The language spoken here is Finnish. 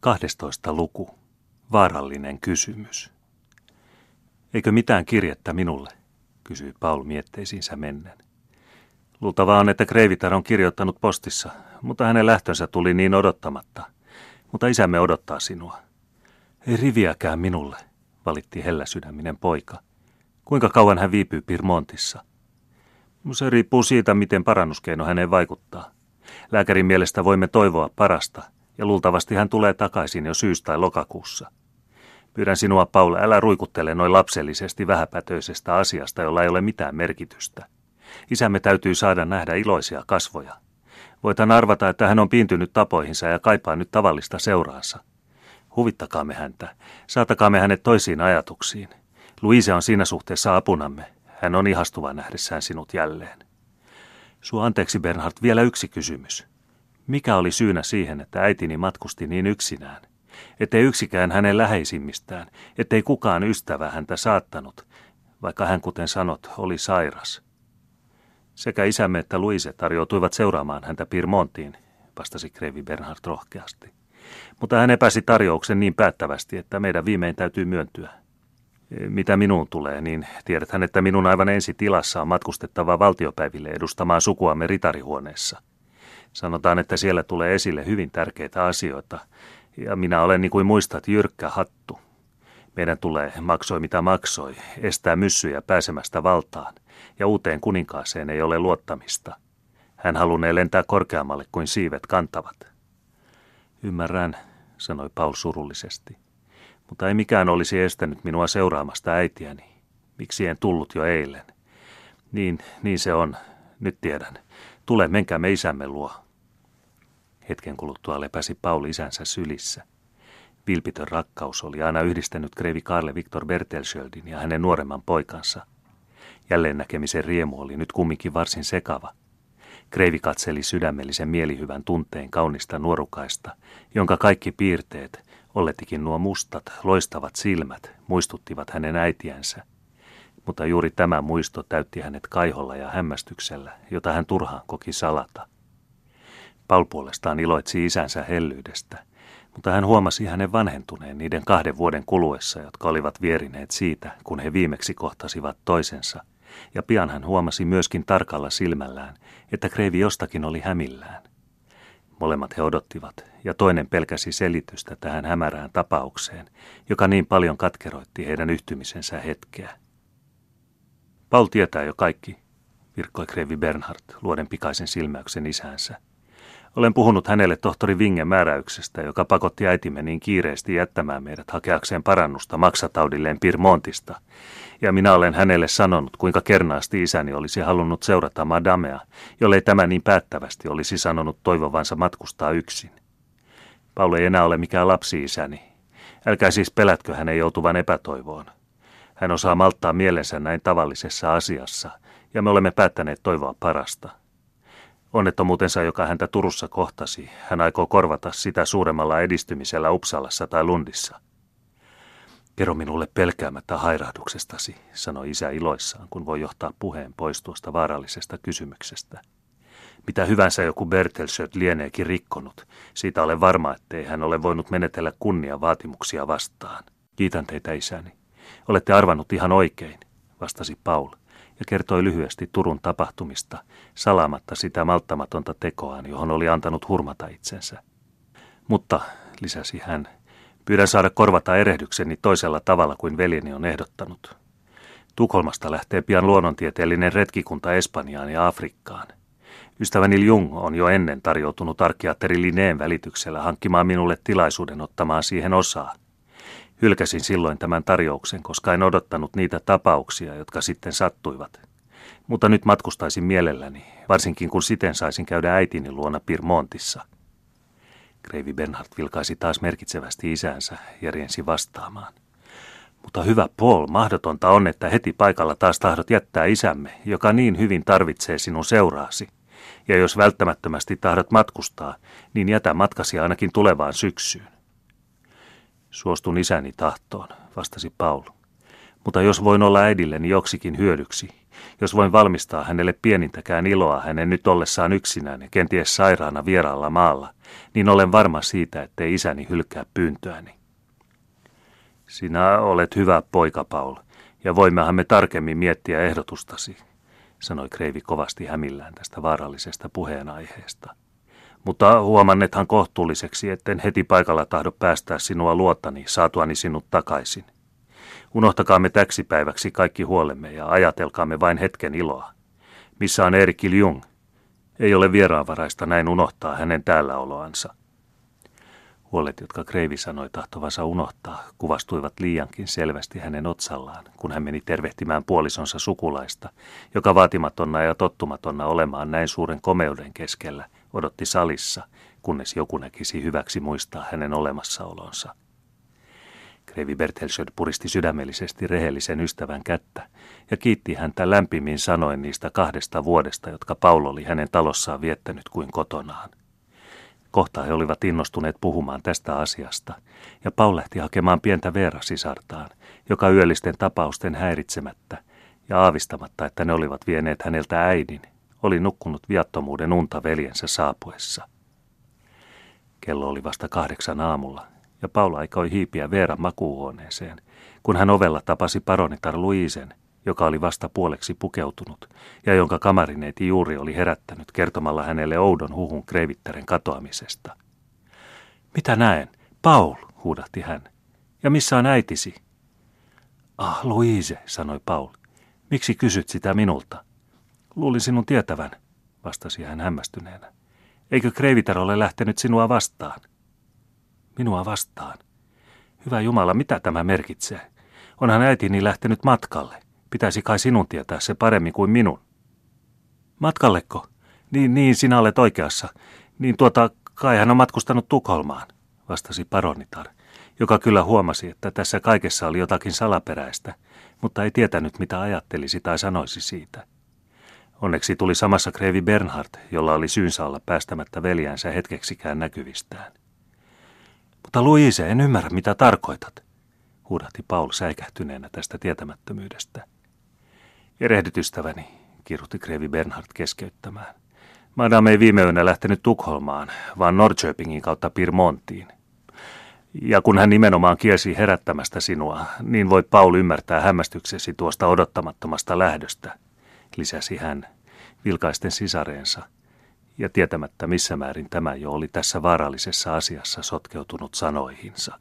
12 luku. Vaarallinen kysymys. Eikö mitään kirjettä minulle? kysyi Paul mietteisiinsä mennen. Luultavaa on, että Kreivitar on kirjoittanut postissa, mutta hänen lähtönsä tuli niin odottamatta. Mutta isämme odottaa sinua. Ei riviäkään minulle, valitti helläsydäminen poika. Kuinka kauan hän viipyy Pirmontissa? Se riippuu siitä, miten parannuskeino häneen vaikuttaa. Lääkärin mielestä voimme toivoa parasta, ja luultavasti hän tulee takaisin jo syys- tai lokakuussa. Pyydän sinua, Paula, älä ruikuttele noin lapsellisesti vähäpätöisestä asiasta, jolla ei ole mitään merkitystä. Isämme täytyy saada nähdä iloisia kasvoja. Voitan arvata, että hän on piintynyt tapoihinsa ja kaipaa nyt tavallista seuraansa. Huvittakaamme häntä, saatakaamme hänet toisiin ajatuksiin. Luise on siinä suhteessa apunamme. Hän on ihastuva nähdessään sinut jälleen. Sua anteeksi, Bernhard, vielä yksi kysymys. Mikä oli syynä siihen, että äitini matkusti niin yksinään? Ettei yksikään hänen läheisimmistään, ettei kukaan ystävä häntä saattanut, vaikka hän, kuten sanot, oli sairas. Sekä isämme että Luise tarjoutuivat seuraamaan häntä Pirmontiin, vastasi Krevi Bernhard rohkeasti. Mutta hän epäsi tarjouksen niin päättävästi, että meidän viimein täytyy myöntyä. Mitä minuun tulee, niin tiedethän, että minun aivan ensi tilassa on matkustettava valtiopäiville edustamaan sukuamme ritarihuoneessa. Sanotaan, että siellä tulee esille hyvin tärkeitä asioita, ja minä olen niin kuin muistat jyrkkä hattu. Meidän tulee, maksoi mitä maksoi, estää myssyjä pääsemästä valtaan, ja uuteen kuninkaaseen ei ole luottamista. Hän halunnee lentää korkeammalle kuin siivet kantavat. Ymmärrän, sanoi Paul surullisesti. Mutta ei mikään olisi estänyt minua seuraamasta äitiäni. Miksi en tullut jo eilen? Niin, niin se on. Nyt tiedän. Tule, menkäämme isämme luo. Hetken kuluttua lepäsi Paul isänsä sylissä. Vilpitön rakkaus oli aina yhdistänyt Kreivi Karle Viktor Bertelschöldin ja hänen nuoremman poikansa. Jälleen näkemisen riemu oli nyt kumminkin varsin sekava. Kreivi katseli sydämellisen mielihyvän tunteen kaunista nuorukaista, jonka kaikki piirteet, olletikin nuo mustat, loistavat silmät, muistuttivat hänen äitiänsä. Mutta juuri tämä muisto täytti hänet kaiholla ja hämmästyksellä, jota hän turhaan koki salata. Paul puolestaan iloitsi isänsä hellyydestä, mutta hän huomasi hänen vanhentuneen niiden kahden vuoden kuluessa, jotka olivat vierineet siitä, kun he viimeksi kohtasivat toisensa, ja pian hän huomasi myöskin tarkalla silmällään, että kreivi jostakin oli hämillään. Molemmat he odottivat, ja toinen pelkäsi selitystä tähän hämärään tapaukseen, joka niin paljon katkeroitti heidän yhtymisensä hetkeä. Paul tietää jo kaikki, virkkoi Krevi Bernhard luoden pikaisen silmäyksen isänsä. Olen puhunut hänelle tohtori Vingen määräyksestä, joka pakotti äitimme niin kiireesti jättämään meidät hakeakseen parannusta maksataudilleen Pirmontista. Ja minä olen hänelle sanonut, kuinka kernaasti isäni olisi halunnut seurata madamea, jollei tämä niin päättävästi olisi sanonut toivovansa matkustaa yksin. Paul ei enää ole mikään lapsi-isäni. Älkää siis pelätkö hänen joutuvan epätoivoon. Hän osaa malttaa mielensä näin tavallisessa asiassa, ja me olemme päättäneet toivoa parasta. Onnettomuutensa, joka häntä Turussa kohtasi, hän aikoo korvata sitä suuremmalla edistymisellä Uppsalassa tai Lundissa. Kerro minulle pelkäämättä hairahduksestasi, sanoi isä iloissaan, kun voi johtaa puheen pois tuosta vaarallisesta kysymyksestä. Mitä hyvänsä joku Bertelsöt lieneekin rikkonut, siitä olen varma, ettei hän ole voinut menetellä kunnia vaatimuksia vastaan. Kiitän teitä isäni. Olette arvannut ihan oikein, vastasi Paul ja kertoi lyhyesti Turun tapahtumista, salaamatta sitä malttamatonta tekoaan, johon oli antanut hurmata itsensä. Mutta, lisäsi hän, pyydän saada korvata erehdykseni toisella tavalla kuin veljeni on ehdottanut. Tukholmasta lähtee pian luonnontieteellinen retkikunta Espanjaan ja Afrikkaan. Ystäväni Jung on jo ennen tarjoutunut arkiatteri Linneen välityksellä hankkimaan minulle tilaisuuden ottamaan siihen osaa. Hylkäsin silloin tämän tarjouksen, koska en odottanut niitä tapauksia, jotka sitten sattuivat. Mutta nyt matkustaisin mielelläni, varsinkin kun siten saisin käydä äitini luona Pirmontissa. Kreivi Bernhard vilkaisi taas merkitsevästi isänsä ja riensi vastaamaan. Mutta hyvä Paul, mahdotonta on, että heti paikalla taas tahdot jättää isämme, joka niin hyvin tarvitsee sinun seuraasi. Ja jos välttämättömästi tahdot matkustaa, niin jätä matkasi ainakin tulevaan syksyyn. Suostun isäni tahtoon, vastasi Paul. Mutta jos voin olla äidilleni joksikin hyödyksi, jos voin valmistaa hänelle pienintäkään iloa hänen nyt ollessaan yksinään ja kenties sairaana vieraalla maalla, niin olen varma siitä, ettei isäni hylkää pyyntöäni. Sinä olet hyvä poika, Paul, ja voimmehan me tarkemmin miettiä ehdotustasi, sanoi Kreivi kovasti hämillään tästä vaarallisesta puheenaiheesta. Mutta huomannethan kohtuulliseksi, etten heti paikalla tahdo päästää sinua luottani, saatuani sinut takaisin. Unohtakaamme täksi päiväksi kaikki huolemme ja ajatelkaamme vain hetken iloa. Missä on Erik Jung? Ei ole vieraanvaraista näin unohtaa hänen täälläoloansa. Huolet, jotka Kreivi sanoi tahtovansa unohtaa, kuvastuivat liiankin selvästi hänen otsallaan, kun hän meni tervehtimään puolisonsa sukulaista, joka vaatimatonna ja tottumatonna olemaan näin suuren komeuden keskellä odotti salissa, kunnes joku näkisi hyväksi muistaa hänen olemassaolonsa. Kreivi Bertelsöd puristi sydämellisesti rehellisen ystävän kättä ja kiitti häntä lämpimin sanoen niistä kahdesta vuodesta, jotka Paul oli hänen talossaan viettänyt kuin kotonaan. Kohta he olivat innostuneet puhumaan tästä asiasta, ja Paul lähti hakemaan pientä Veera-sisartaan, joka yöllisten tapausten häiritsemättä ja aavistamatta, että ne olivat vieneet häneltä äidin, oli nukkunut viattomuuden unta veljensä saapuessa. Kello oli vasta kahdeksan aamulla, ja Paula aikoi hiipiä Veeran makuuhuoneeseen, kun hän ovella tapasi paronitar Luisen, joka oli vasta puoleksi pukeutunut ja jonka kamarineiti juuri oli herättänyt kertomalla hänelle oudon huhun kreivittären katoamisesta. Mitä näen? Paul, huudahti hän. Ja missä on äitisi? Ah, Louise, sanoi Paul. Miksi kysyt sitä minulta? Luulin sinun tietävän, vastasi hän hämmästyneenä. Eikö Kreivitar ole lähtenyt sinua vastaan? Minua vastaan. Hyvä Jumala, mitä tämä merkitsee? Onhan äitini lähtenyt matkalle. Pitäisi kai sinun tietää se paremmin kuin minun. Matkalleko? Niin, niin, sinä olet oikeassa. Niin tuota, kai hän on matkustanut Tukholmaan, vastasi paronitar, joka kyllä huomasi, että tässä kaikessa oli jotakin salaperäistä, mutta ei tietänyt, mitä ajattelisi tai sanoisi siitä. Onneksi tuli samassa Krevi Bernhard, jolla oli syynsä olla päästämättä veljäänsä hetkeksikään näkyvistään. Mutta Luise, en ymmärrä, mitä tarkoitat, huudahti Paul säikähtyneenä tästä tietämättömyydestä. Erehdyt ystäväni, kirjoitti Krevi Bernhard keskeyttämään. Madame ei viime yönä lähtenyt Tukholmaan, vaan Norrköpingin kautta Pirmontiin. Ja kun hän nimenomaan kiesi herättämästä sinua, niin voit Paul ymmärtää hämmästyksesi tuosta odottamattomasta lähdöstä, lisäsi hän, vilkaisten sisareensa, ja tietämättä missä määrin tämä jo oli tässä vaarallisessa asiassa sotkeutunut sanoihinsa.